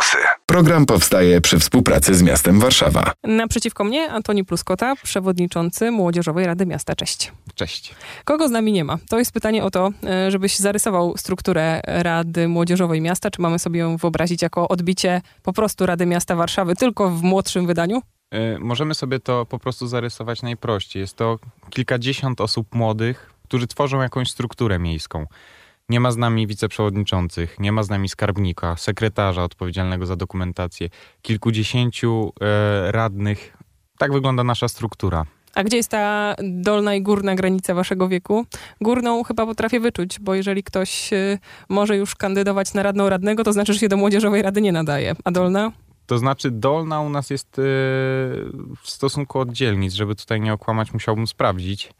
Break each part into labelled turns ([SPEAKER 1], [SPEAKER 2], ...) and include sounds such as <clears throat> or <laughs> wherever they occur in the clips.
[SPEAKER 1] Głosy. Program powstaje przy współpracy z miastem Warszawa.
[SPEAKER 2] Naprzeciwko mnie Antoni Pluskota, przewodniczący Młodzieżowej Rady Miasta. Cześć.
[SPEAKER 3] Cześć.
[SPEAKER 2] Kogo z nami nie ma? To jest pytanie o to, e, żebyś zarysował strukturę Rady Młodzieżowej Miasta. Czy mamy sobie ją wyobrazić jako odbicie po prostu Rady Miasta Warszawy, tylko w młodszym wydaniu?
[SPEAKER 3] Y, możemy sobie to po prostu zarysować najprościej. Jest to kilkadziesiąt osób młodych, którzy tworzą jakąś strukturę miejską. Nie ma z nami wiceprzewodniczących, nie ma z nami skarbnika, sekretarza odpowiedzialnego za dokumentację, kilkudziesięciu e, radnych. Tak wygląda nasza struktura.
[SPEAKER 2] A gdzie jest ta dolna i górna granica waszego wieku? Górną chyba potrafię wyczuć, bo jeżeli ktoś y, może już kandydować na radną radnego, to znaczy, że się do Młodzieżowej Rady nie nadaje. A dolna?
[SPEAKER 3] To znaczy, dolna u nas jest e, w stosunku od dzielnic. Żeby tutaj nie okłamać, musiałbym sprawdzić.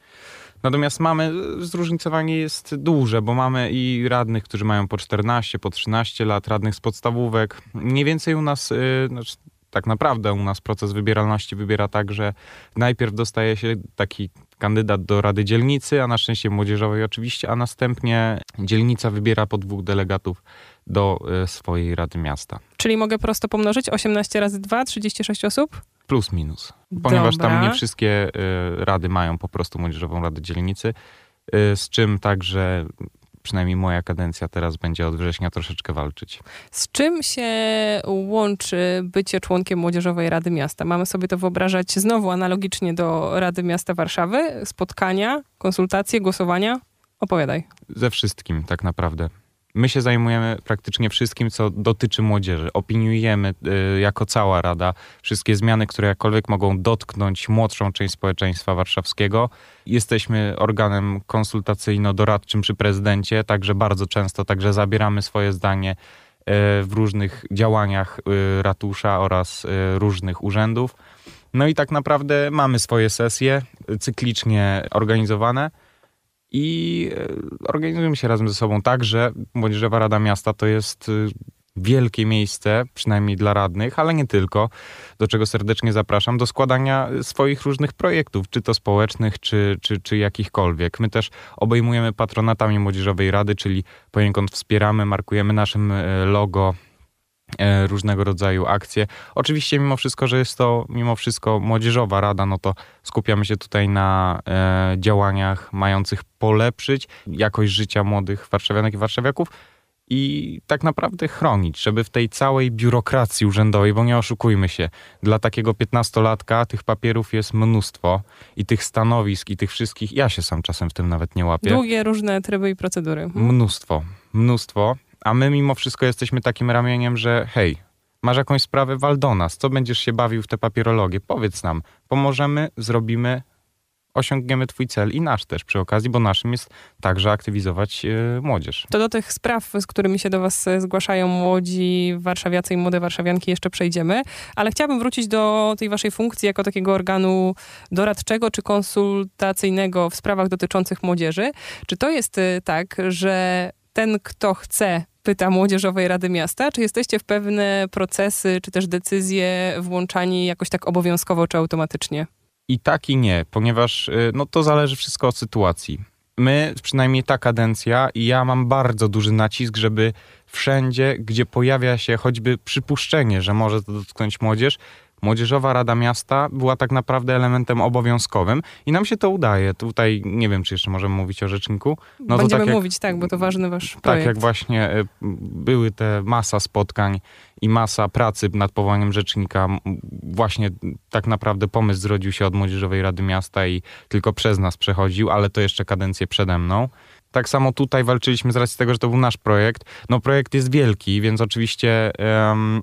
[SPEAKER 3] Natomiast mamy, zróżnicowanie jest duże, bo mamy i radnych, którzy mają po 14, po 13 lat, radnych z podstawówek. Mniej więcej u nas, yy, znaczy, tak naprawdę u nas proces wybieralności wybiera tak, że najpierw dostaje się taki kandydat do Rady Dzielnicy, a na szczęście młodzieżowej oczywiście, a następnie dzielnica wybiera po dwóch delegatów do y, swojej Rady Miasta.
[SPEAKER 2] Czyli mogę prosto pomnożyć 18 razy 2, 36 osób?
[SPEAKER 3] Plus minus. Ponieważ
[SPEAKER 2] Dobra.
[SPEAKER 3] tam nie wszystkie y, rady mają po prostu młodzieżową radę dzielnicy, y, z czym także przynajmniej moja kadencja teraz będzie od września troszeczkę walczyć.
[SPEAKER 2] Z czym się łączy bycie członkiem Młodzieżowej Rady Miasta? Mamy sobie to wyobrażać znowu analogicznie do Rady Miasta Warszawy? Spotkania, konsultacje, głosowania? Opowiadaj.
[SPEAKER 3] Ze wszystkim tak naprawdę. My się zajmujemy praktycznie wszystkim, co dotyczy młodzieży. Opiniujemy y, jako cała Rada wszystkie zmiany, które jakkolwiek mogą dotknąć młodszą część społeczeństwa warszawskiego. Jesteśmy organem konsultacyjno-doradczym przy prezydencie, także bardzo często także zabieramy swoje zdanie y, w różnych działaniach y, ratusza oraz y, różnych urzędów. No i tak naprawdę mamy swoje sesje cyklicznie organizowane i e, organizujemy się razem ze sobą tak, że Młodzieżowa Rada Miasta to jest y, wielkie miejsce, przynajmniej dla radnych, ale nie tylko, do czego serdecznie zapraszam, do składania swoich różnych projektów, czy to społecznych, czy, czy, czy jakichkolwiek. My też obejmujemy patronatami Młodzieżowej Rady, czyli poniekąd wspieramy, markujemy naszym e, logo różnego rodzaju akcje. Oczywiście mimo wszystko, że jest to mimo wszystko młodzieżowa rada, no to skupiamy się tutaj na e, działaniach mających polepszyć jakość życia młodych warszawianek i warszawiaków i tak naprawdę chronić, żeby w tej całej biurokracji urzędowej, bo nie oszukujmy się, dla takiego piętnastolatka tych papierów jest mnóstwo i tych stanowisk i tych wszystkich, ja się sam czasem w tym nawet nie łapię.
[SPEAKER 2] Długie różne tryby i procedury. Mhm.
[SPEAKER 3] Mnóstwo, mnóstwo. A my mimo wszystko jesteśmy takim ramieniem, że hej, masz jakąś sprawę, wal do nas. Co będziesz się bawił w te papierologie? Powiedz nam. Pomożemy, zrobimy, osiągniemy twój cel i nasz też przy okazji, bo naszym jest także aktywizować yy, młodzież.
[SPEAKER 2] To do tych spraw, z którymi się do Was e, zgłaszają młodzi warszawiacy i młode warszawianki jeszcze przejdziemy, ale chciałabym wrócić do tej Waszej funkcji jako takiego organu doradczego czy konsultacyjnego w sprawach dotyczących młodzieży. Czy to jest e, tak, że ten, kto chce, pyta Młodzieżowej Rady Miasta, czy jesteście w pewne procesy, czy też decyzje włączani jakoś tak obowiązkowo czy automatycznie?
[SPEAKER 3] I tak i nie, ponieważ y, no, to zależy wszystko od sytuacji. My, przynajmniej ta kadencja, i ja mam bardzo duży nacisk, żeby wszędzie, gdzie pojawia się choćby przypuszczenie, że może to dotknąć młodzież, Młodzieżowa Rada Miasta była tak naprawdę elementem obowiązkowym i nam się to udaje. Tutaj nie wiem, czy jeszcze możemy mówić o rzeczniku. No
[SPEAKER 2] Będziemy
[SPEAKER 3] tak jak-
[SPEAKER 2] mówić, tak, bo to ważny Wasz
[SPEAKER 3] tak
[SPEAKER 2] projekt.
[SPEAKER 3] jak właśnie y, były te masa spotkań i masa pracy nad powołaniem rzecznika, właśnie tak naprawdę pomysł zrodził się od Młodzieżowej Rady Miasta i tylko przez nas przechodził, ale to jeszcze kadencję przede mną. Tak samo tutaj walczyliśmy z racji tego, że to był nasz projekt. No projekt jest wielki, więc oczywiście em,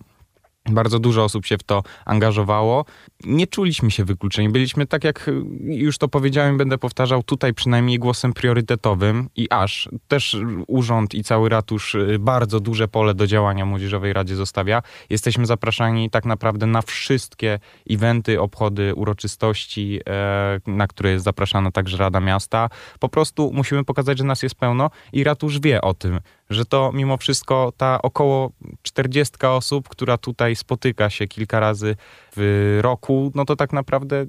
[SPEAKER 3] bardzo dużo osób się w to angażowało. Nie czuliśmy się wykluczeni. Byliśmy, tak jak y, już to powiedziałem, będę powtarzał, tutaj przynajmniej głosem priorytetowym i aż też urząd i cały ratusz y, bardzo duże pole do działania Młodzieżowej Radzie zostawia. Jesteśmy zapraszani tak naprawdę na wszystkie eventy, obchody, uroczystości, e, na które jest zapraszana także Rada Miasta. Po prostu musimy pokazać, że nas jest pełno i ratusz wie o tym, że to mimo wszystko ta około 40 osób, która tutaj spotyka się kilka razy w roku, no to tak naprawdę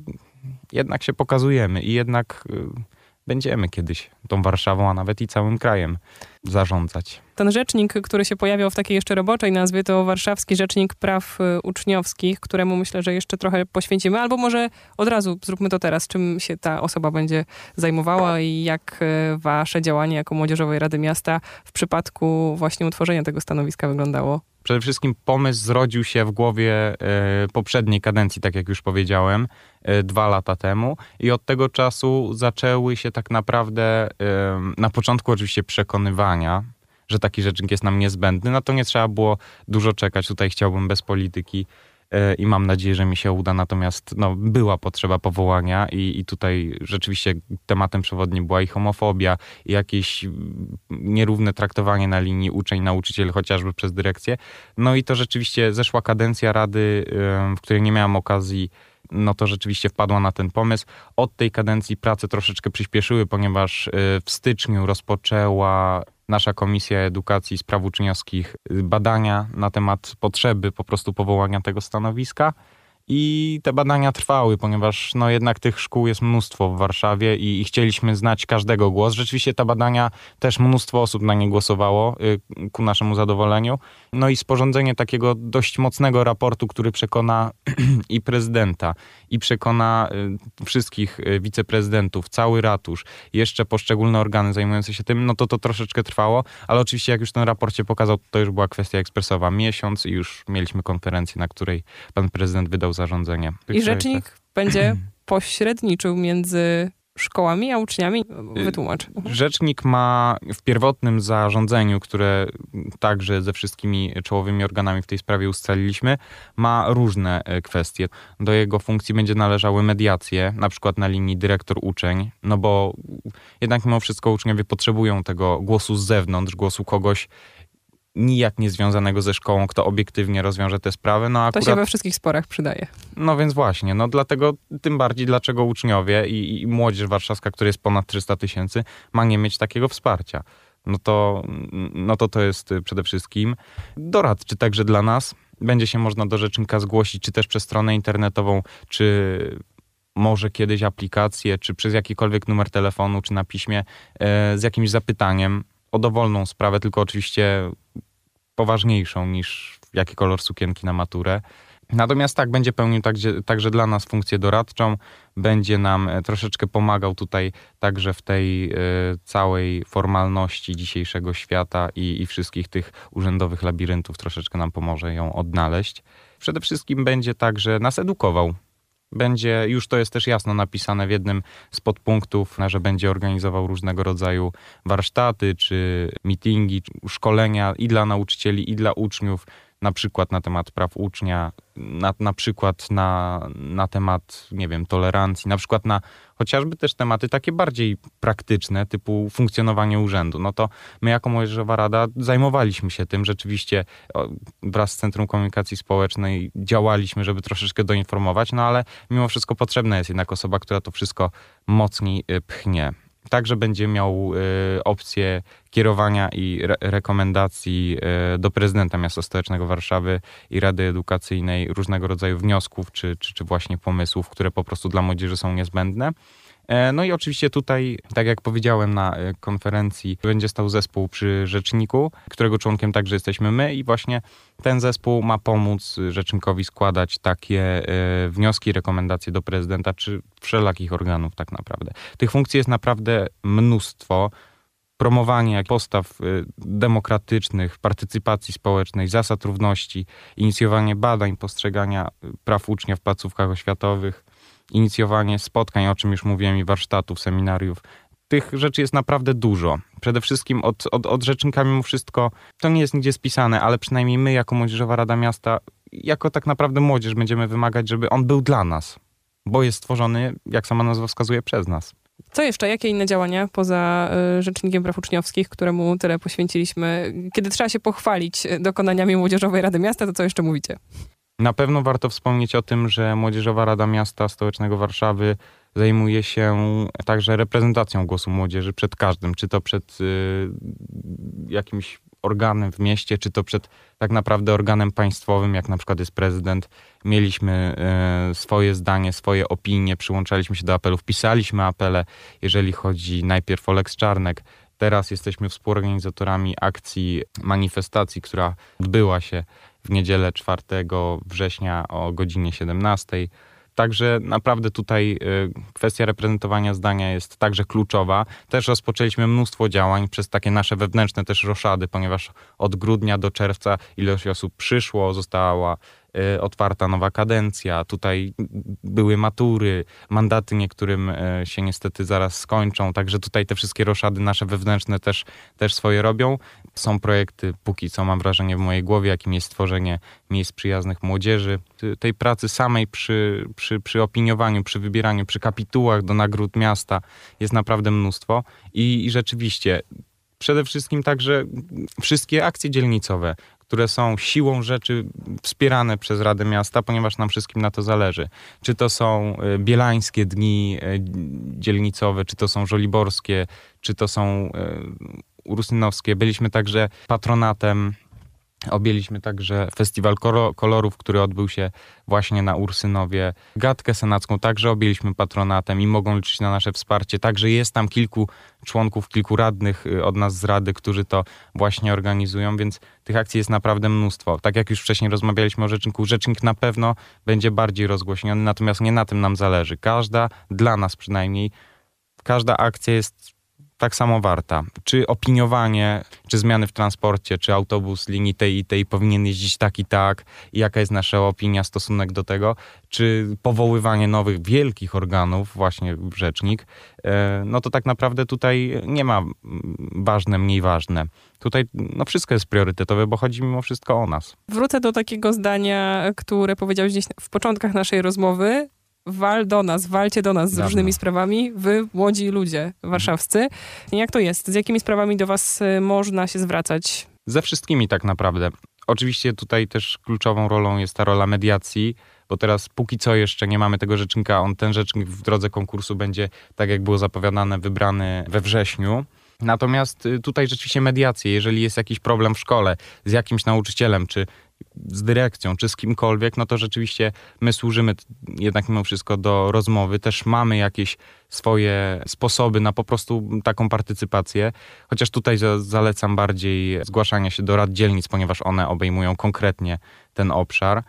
[SPEAKER 3] jednak się pokazujemy i jednak y, będziemy kiedyś tą Warszawą, a nawet i całym krajem zarządzać.
[SPEAKER 2] Ten rzecznik, który się pojawiał w takiej jeszcze roboczej nazwie, to Warszawski Rzecznik Praw y, Uczniowskich, któremu myślę, że jeszcze trochę poświęcimy, albo może od razu zróbmy to teraz, czym się ta osoba będzie zajmowała i jak y, wasze działanie jako Młodzieżowej Rady Miasta w przypadku właśnie utworzenia tego stanowiska wyglądało.
[SPEAKER 3] Przede wszystkim pomysł zrodził się w głowie e, poprzedniej kadencji, tak jak już powiedziałem, e, dwa lata temu. I od tego czasu zaczęły się tak naprawdę, e, na początku oczywiście przekonywania, że taki rzecznik jest nam niezbędny. Na to nie trzeba było dużo czekać. Tutaj chciałbym bez polityki i mam nadzieję, że mi się uda. Natomiast no, była potrzeba powołania i, i tutaj rzeczywiście tematem przewodnim była i homofobia, i jakieś nierówne traktowanie na linii uczeń-nauczyciel, chociażby przez dyrekcję. No i to rzeczywiście zeszła kadencja Rady, w której nie miałem okazji no to rzeczywiście wpadła na ten pomysł. Od tej kadencji prace troszeczkę przyspieszyły, ponieważ e, w styczniu rozpoczęła nasza Komisja Edukacji i Spraw Uczniowskich badania na temat potrzeby po prostu powołania tego stanowiska. I te badania trwały, ponieważ no jednak tych szkół jest mnóstwo w Warszawie i, i, chcieliśmy znać każdego głos. Rzeczywiście te badania też mnóstwo osób na nie głosowało y, ku naszemu zadowoleniu. No i sporządzenie takiego dość mocnego raportu, który przekona <clears throat> i prezydenta, i przekona y, wszystkich y, wiceprezydentów, cały ratusz, jeszcze poszczególne organy zajmujące się tym, no to to troszeczkę trwało, ale oczywiście jak już ten raport się pokazał, to już była kwestia ekspresowa. Miesiąc i już mieliśmy konferencję, na której pan prezydent wydał zarządzenie.
[SPEAKER 2] I rzecznik będzie <clears throat> pośredniczył między szkołami, a uczniami? Y, Wytłumacz.
[SPEAKER 3] Rzecznik ma w pierwotnym zarządzeniu, które także ze wszystkimi czołowymi organami w tej sprawie ustaliliśmy, ma różne e, kwestie. Do jego funkcji będzie należały mediacje, na przykład na linii dyrektor-uczeń, no bo jednak mimo wszystko uczniowie potrzebują tego głosu z zewnątrz, głosu kogoś, nijak niezwiązanego ze szkołą, kto obiektywnie rozwiąże te sprawy. No,
[SPEAKER 2] akurat, to się we wszystkich sporach przydaje.
[SPEAKER 3] No więc właśnie, no dlatego tym bardziej dlaczego uczniowie i, i młodzież warszawska, która jest ponad 300 tysięcy, ma nie mieć takiego wsparcia. No to, no to to jest przede wszystkim doradczy także dla nas. Będzie się można do rzecznika zgłosić, czy też przez stronę internetową, czy może kiedyś aplikację, czy przez jakikolwiek numer telefonu, czy na piśmie e, z jakimś zapytaniem o dowolną sprawę, tylko oczywiście poważniejszą niż jaki kolor sukienki na maturę. Natomiast tak, będzie pełnił także, także dla nas funkcję doradczą, będzie nam e, troszeczkę pomagał tutaj także w tej y, całej formalności dzisiejszego świata i, i wszystkich tych urzędowych labiryntów, troszeczkę nam pomoże ją odnaleźć. Przede wszystkim będzie także nas edukował będzie, już to jest też jasno napisane w jednym z podpunktów, że będzie organizował różnego rodzaju warsztaty, czy meetingi, szkolenia i dla nauczycieli, i dla uczniów, na przykład na temat praw ucznia, na, na przykład na, na temat, nie wiem, tolerancji, na przykład na chociażby też tematy takie bardziej praktyczne, typu funkcjonowanie urzędu. No to my jako Młodzieżowa Rada zajmowaliśmy się tym, rzeczywiście wraz z Centrum Komunikacji Społecznej działaliśmy, żeby troszeczkę doinformować, no ale mimo wszystko potrzebna jest jednak osoba, która to wszystko mocniej y, pchnie. Także będzie miał y, opcję kierowania i re rekomendacji y, do prezydenta miasta stołecznego Warszawy i Rady Edukacyjnej różnego rodzaju wniosków czy, czy, czy właśnie pomysłów, które po prostu dla młodzieży są niezbędne. E, no i oczywiście tutaj, tak jak powiedziałem na e, konferencji, będzie stał zespół przy rzeczniku, którego członkiem także jesteśmy my i właśnie ten zespół ma pomóc rzecznikowi składać takie e, wnioski, rekomendacje do prezydenta czy wszelakich organów tak naprawdę. Tych funkcji jest naprawdę mnóstwo promowanie postaw demokratycznych, partycypacji społecznej, zasad równości, inicjowanie badań, postrzegania praw ucznia w placówkach oświatowych, inicjowanie spotkań, o czym już mówiłem, i warsztatów, seminariów. Tych rzeczy jest naprawdę dużo. Przede wszystkim od, od, od rzecznika mimo wszystko, to nie jest nigdzie spisane, ale przynajmniej my jako Młodzieżowa Rada Miasta, jako tak naprawdę młodzież będziemy wymagać, żeby on był dla nas, bo jest stworzony, jak sama nazwa wskazuje, przez nas.
[SPEAKER 2] Co jeszcze? Jakie inne działania poza y, Rzecznikiem Praw Uczniowskich, któremu tyle poświęciliśmy? Kiedy trzeba się pochwalić dokonaniami Młodzieżowej Rady Miasta, to co jeszcze mówicie?
[SPEAKER 3] Na pewno warto wspomnieć o tym, że Młodzieżowa Rada Miasta Stołecznego Warszawy zajmuje się także reprezentacją głosu młodzieży przed każdym, czy to przed y, jakimś organem w mieście, czy to przed tak naprawdę organem państwowym, jak na przykład jest prezydent. Mieliśmy e, swoje zdanie, swoje opinie, przyłączaliśmy się do apelów, pisaliśmy apele, jeżeli chodzi najpierw o Lex Czarnek, Teraz jesteśmy współorganizatorami akcji manifestacji, która odbyła się w niedzielę 4 września o godzinie 17. Także naprawdę tutaj y, kwestia reprezentowania zdania jest także kluczowa. Też rozpoczęliśmy mnóstwo działań przez takie nasze wewnętrzne też roszady, ponieważ od grudnia do czerwca ilość osób przyszło, została otwarta nowa kadencja, tutaj były matury, mandaty niektórym y, się niestety zaraz skończą, także tutaj te wszystkie roszady nasze wewnętrzne też, też swoje robią. Są projekty, póki co mam wrażenie w mojej głowie, jakim jest stworzenie miejsc przyjaznych młodzieży. Tej pracy samej przy, przy, przy opiniowaniu, przy wybieraniu, przy kapitułach do nagród miasta jest naprawdę mnóstwo i, i rzeczywiście przede wszystkim także wszystkie akcje dzielnicowe, które są siłą rzeczy wspierane przez Radę Miasta, ponieważ nam wszystkim na to zależy. Czy to są e, bielańskie dni e, dzielnicowe, czy to są żoliborskie, czy to są e, urusynowskie. Byliśmy także patronatem Objęliśmy także festiwal kolorów, który odbył się właśnie na Ursynowie. Gatkę senacką także objęliśmy patronatem i mogą liczyć na nasze wsparcie. Także jest tam kilku członków, kilku radnych y, od nas z Rady, którzy to właśnie organizują, więc tych akcji jest naprawdę mnóstwo. Tak jak już wcześniej rozmawialiśmy o Rzeczniku, Rzecznik na pewno będzie bardziej rozgłośniony, natomiast nie na tym nam zależy. Każda, dla nas przynajmniej, każda akcja jest tak samo warta. Czy opiniowanie, czy zmiany w transporcie, czy autobus linii tej i tej powinien jeździć tak i tak, i jaka jest nasza opinia, stosunek do tego, czy powoływanie nowych wielkich organów, właśnie rzecznik, e, no to tak naprawdę tutaj nie ma ważne, mniej ważne. Tutaj no wszystko jest priorytetowe, bo chodzi mimo wszystko o nas.
[SPEAKER 2] Wrócę do takiego zdania, które powiedziałeś gdzieś w początkach naszej rozmowy wal do nas, walcie do nas z Dawno. różnymi sprawami, wy, młodzi ludzie warszawscy. Jak to jest? Z jakimi sprawami do was y, można się zwracać?
[SPEAKER 3] Ze wszystkimi tak naprawdę. Oczywiście tutaj też kluczową rolą jest ta rola mediacji, bo teraz póki co jeszcze nie mamy tego rzecznika. On, ten rzecznik w drodze konkursu będzie, tak jak było zapowiadane, wybrany we wrześniu. Natomiast y, tutaj rzeczywiście mediacje, jeżeli jest jakiś problem w szkole z jakimś nauczycielem, czy z dyrekcją, czy z kimkolwiek, no to rzeczywiście my służymy jednak mimo wszystko do rozmowy. Też mamy jakieś swoje sposoby na po prostu taką partycypację. Chociaż tutaj zalecam bardziej zgłaszania się do rad dzielnic, ponieważ one obejmują konkretnie ten obszar.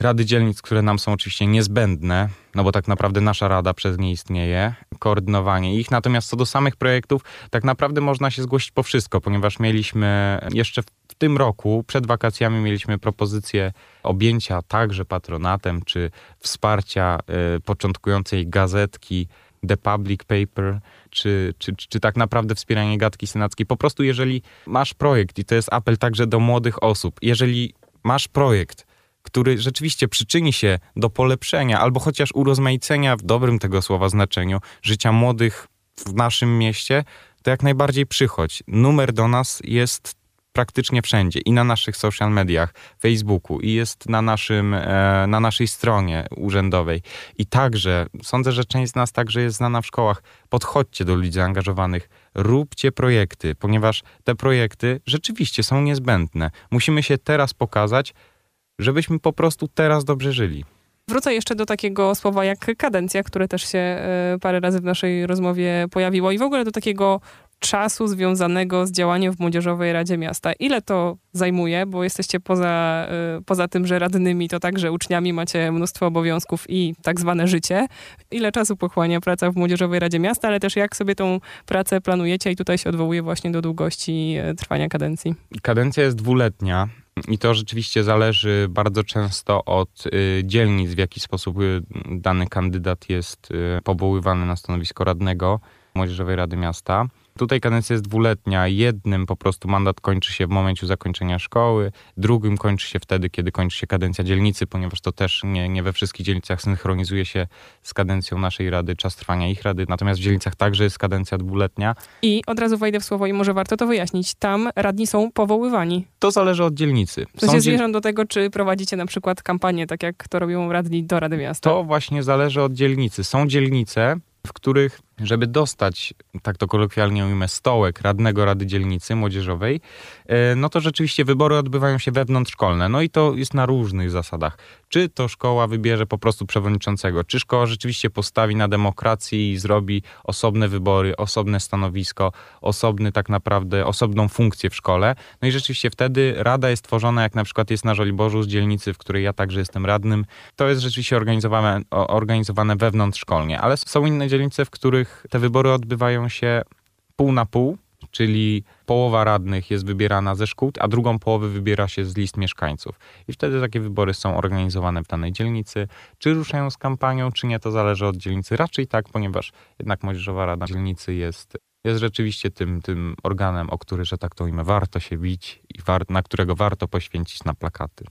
[SPEAKER 3] Rady dzielnic, które nam są oczywiście niezbędne, no bo tak naprawdę nasza rada przez nie istnieje, koordynowanie ich. Natomiast co do samych projektów, tak naprawdę można się zgłosić po wszystko, ponieważ mieliśmy jeszcze w tym roku, przed wakacjami, mieliśmy propozycję objęcia także patronatem, czy wsparcia y, początkującej gazetki The Public Paper, czy, czy, czy, tak naprawdę wspieranie gadki senackiej. Po prostu jeżeli masz projekt, i to jest apel także do młodych osób, jeżeli masz projekt, który rzeczywiście przyczyni się do polepszenia albo chociaż urozmaicenia w dobrym tego słowa znaczeniu życia młodych w naszym mieście, to jak najbardziej przychodź. Numer do nas jest praktycznie wszędzie i na naszych social mediach, Facebooku i jest na, naszym, e, na naszej stronie urzędowej. I także, sądzę, że część z nas także jest znana w szkołach. Podchodźcie do ludzi zaangażowanych, róbcie projekty, ponieważ te projekty rzeczywiście są niezbędne. Musimy się teraz pokazać, żebyśmy po prostu teraz dobrze żyli.
[SPEAKER 2] Wrócę jeszcze do takiego słowa jak kadencja, które też się e, parę razy w naszej rozmowie pojawiło i w ogóle do takiego czasu związanego z działaniem w Młodzieżowej Radzie Miasta. Ile to zajmuje, bo jesteście poza, e, poza tym, że radnymi, to także uczniami macie mnóstwo obowiązków i tak zwane życie. Ile czasu pochłania praca w Młodzieżowej Radzie Miasta, ale też jak sobie tą pracę planujecie i tutaj się odwołuje właśnie do długości e, trwania kadencji.
[SPEAKER 3] Kadencja jest dwuletnia. I to rzeczywiście zależy bardzo często od y, dzielnic, w jaki sposób y, dany kandydat jest y, powoływany na stanowisko radnego Młodzieżowej Rady Miasta. Tutaj kadencja jest dwuletnia. Jednym po prostu mandat kończy się w momencie zakończenia szkoły, drugim kończy się wtedy, kiedy kończy się kadencja dzielnicy, ponieważ to też nie, nie we wszystkich dzielnicach synchronizuje się z kadencją naszej rady, czas trwania ich rady. Natomiast w dzielnicach także jest kadencja dwuletnia.
[SPEAKER 2] I od razu wejdę w słowo i może warto to wyjaśnić. Tam radni są powoływani.
[SPEAKER 3] To zależy od dzielnicy.
[SPEAKER 2] To się dziel... zmierzam do tego, czy prowadzicie na przykład kampanię, tak jak to robią radni do Rady Miasta.
[SPEAKER 3] To właśnie zależy od dzielnicy. Są dzielnice, w których żeby dostać, tak to kolokwialnie ujmę, stołek radnego Rady Dzielnicy Młodzieżowej, e, no to rzeczywiście wybory odbywają się wewnątrzszkolne. No i to jest na różnych zasadach. Czy to szkoła wybierze po prostu przewodniczącego, czy szkoła rzeczywiście postawi na demokracji i zrobi osobne wybory, osobne stanowisko, osobny tak naprawdę, osobną funkcję w szkole. No i rzeczywiście wtedy rada jest tworzona, jak na przykład jest na Żoliborzu z dzielnicy, w której ja także jestem radnym. To jest rzeczywiście organizowane, organizowane wewnątrzszkolnie, ale są inne dzielnice, w których te wybory odbywają się pół na pół, czyli połowa radnych jest wybierana ze szkół, a drugą połowę wybiera się z list mieszkańców. I wtedy takie wybory są organizowane w danej dzielnicy. Czy ruszają z kampanią, czy nie, to zależy od dzielnicy. Raczej tak, ponieważ jednak Młodzieżowa Rada Dzielnicy jest, jest rzeczywiście tym, tym organem, o który, że tak to imię, warto się bić i war, na którego warto poświęcić na plakaty.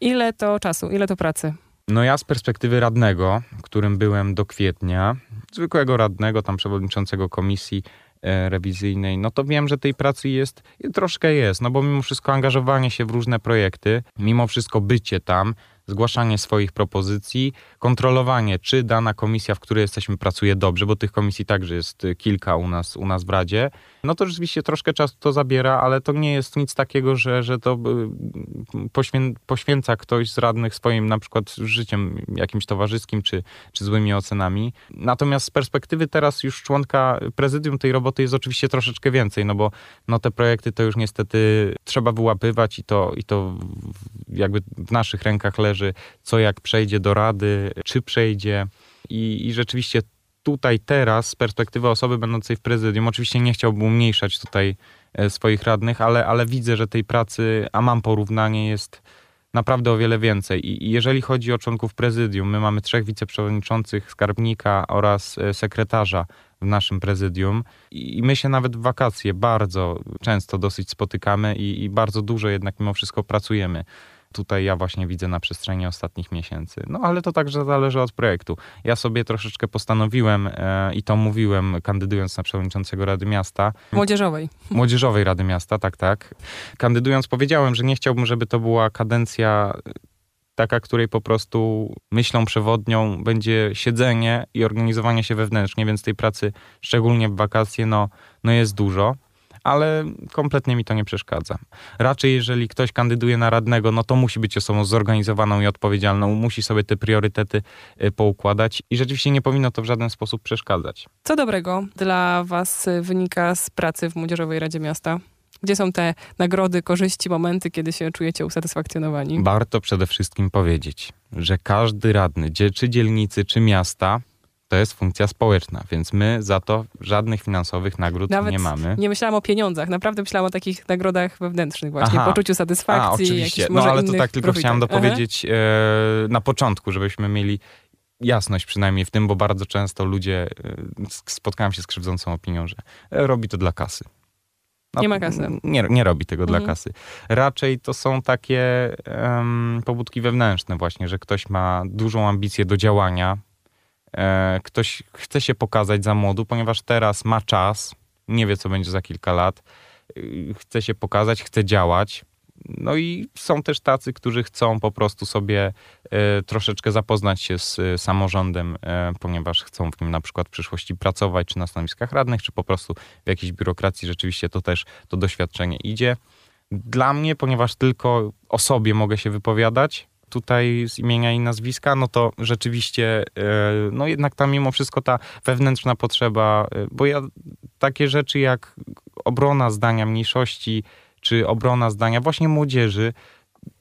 [SPEAKER 2] Ile to czasu, ile to pracy?
[SPEAKER 3] No ja z perspektywy radnego, którym byłem do kwietnia, zwykłego radnego, tam przewodniczącego komisji e, rewizyjnej, no to wiem, że tej pracy jest, troszkę jest, no bo mimo wszystko angażowanie się w różne projekty, mimo wszystko bycie tam, zgłaszanie swoich propozycji, kontrolowanie, czy dana komisja, w której jesteśmy, pracuje dobrze, bo tych komisji także jest kilka u nas, u nas w Radzie, no to rzeczywiście troszkę czasu to zabiera, ale to nie jest nic takiego, że, że to y, poświę, poświęca ktoś z radnych swoim na przykład życiem jakimś towarzyskim, czy, czy złymi ocenami. Natomiast z perspektywy teraz już członka prezydium tej roboty jest oczywiście troszeczkę więcej, no bo no te projekty to już niestety trzeba wyłapywać i to, i to jakby w naszych rękach leży, co jak przejdzie do rady, czy przejdzie. I, i rzeczywiście tutaj teraz z perspektywy osoby będącej w prezydium, oczywiście nie chciałbym umniejszać tutaj e, swoich radnych, ale, ale widzę, że tej pracy, a mam porównanie, jest naprawdę o wiele więcej. I jeżeli chodzi o członków prezydium, my mamy trzech wiceprzewodniczących, skarbnika oraz e, sekretarza w naszym prezydium i my się nawet w wakacje bardzo często dosyć spotykamy i, i bardzo dużo jednak mimo wszystko pracujemy tutaj ja właśnie widzę na przestrzeni ostatnich miesięcy. No ale to także zależy od projektu. Ja sobie troszeczkę postanowiłem e, i to mówiłem, kandydując na przewodniczącego Rady Miasta.
[SPEAKER 2] Młodzieżowej. <laughs>
[SPEAKER 3] Młodzieżowej Rady Miasta, tak, tak. Kandydując powiedziałem, że nie chciałbym, żeby to była kadencja taka, której po prostu myślą przewodnią będzie siedzenie i organizowanie się wewnętrznie, więc tej pracy, szczególnie w wakacje, no, no jest dużo ale kompletnie mi to nie przeszkadza. Raczej jeżeli ktoś kandyduje na radnego, no to musi być osobą zorganizowaną i odpowiedzialną, musi sobie te priorytety y, poukładać i rzeczywiście nie powinno to w żaden sposób przeszkadzać.
[SPEAKER 2] Co dobrego dla Was wynika z pracy w Młodzieżowej Radzie Miasta? Gdzie są te nagrody, korzyści, momenty, kiedy się czujecie usatysfakcjonowani?
[SPEAKER 3] Warto przede wszystkim powiedzieć, że każdy radny, czy dzielnicy, czy miasta, to jest funkcja społeczna, więc my za to żadnych finansowych nagród
[SPEAKER 2] Nawet
[SPEAKER 3] nie mamy.
[SPEAKER 2] Nie myślałam o pieniądzach, naprawdę myślałam o takich nagrodach wewnętrznych właśnie,
[SPEAKER 3] Aha.
[SPEAKER 2] poczuciu satysfakcji.
[SPEAKER 3] A, oczywiście.
[SPEAKER 2] No
[SPEAKER 3] ale to tak tylko
[SPEAKER 2] profitach.
[SPEAKER 3] chciałam dopowiedzieć e, na początku, żebyśmy mieli jasność przynajmniej w tym, bo bardzo często ludzie, e, spotkałem się z krzywdzącą opinią, że robi to dla kasy.
[SPEAKER 2] No, nie ma kasy.
[SPEAKER 3] Nie, nie robi tego mhm. dla kasy. Raczej to są takie um, pobudki wewnętrzne właśnie, że ktoś ma dużą ambicję do działania, ktoś chce się pokazać za młodu, ponieważ teraz ma czas, nie wie co będzie za kilka lat, e, chce się pokazać, chce działać. No i są też tacy, którzy chcą po prostu sobie e, troszeczkę zapoznać się z samorządem, ponieważ chcą w nim na przykład w przyszłości pracować, czy na stanowiskach radnych, czy po prostu w jakiejś biurokracji rzeczywiście to też to doświadczenie idzie. Dla mnie, ponieważ tylko o sobie mogę się wypowiadać, tutaj z imienia i nazwiska, no to rzeczywiście, e, no jednak tam mimo wszystko ta wewnętrzna potrzeba, e, bo ja takie rzeczy jak obrona zdania mniejszości, czy obrona zdania właśnie młodzieży,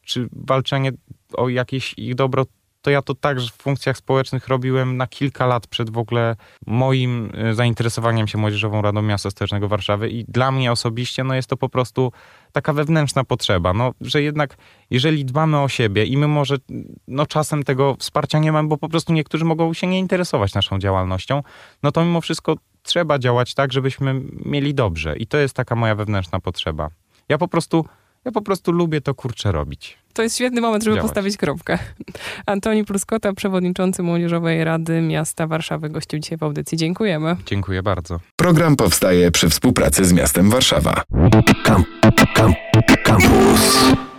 [SPEAKER 3] czy walczenie o jakieś ich dobro, to ja to także w funkcjach społecznych robiłem na kilka lat przed w ogóle moim e, zainteresowaniem się Młodzieżową Radą Miasta Stołecznego Warszawy i dla mnie osobiście no jest to po prostu taka wewnętrzna potrzeba, no, że jednak jeżeli dbamy o siebie i my może no, czasem tego wsparcia nie mamy, bo po prostu niektórzy mogą się nie interesować naszą działalnością, no to mimo wszystko trzeba działać tak, żebyśmy mieli dobrze i to jest taka moja wewnętrzna potrzeba. Ja po prostu ja po prostu lubię to kurczę robić.
[SPEAKER 2] To jest świetny moment, żeby Działać. postawić kropkę. <laughs> Antoni Pluskota, przewodniczący Młodzieżowej Rady Miasta Warszawy, gościł dzisiaj w audycji. Dziękujemy.
[SPEAKER 3] Dziękuję bardzo.
[SPEAKER 1] Program powstaje przy współpracy z miastem Warszawa. Kamp, kampus.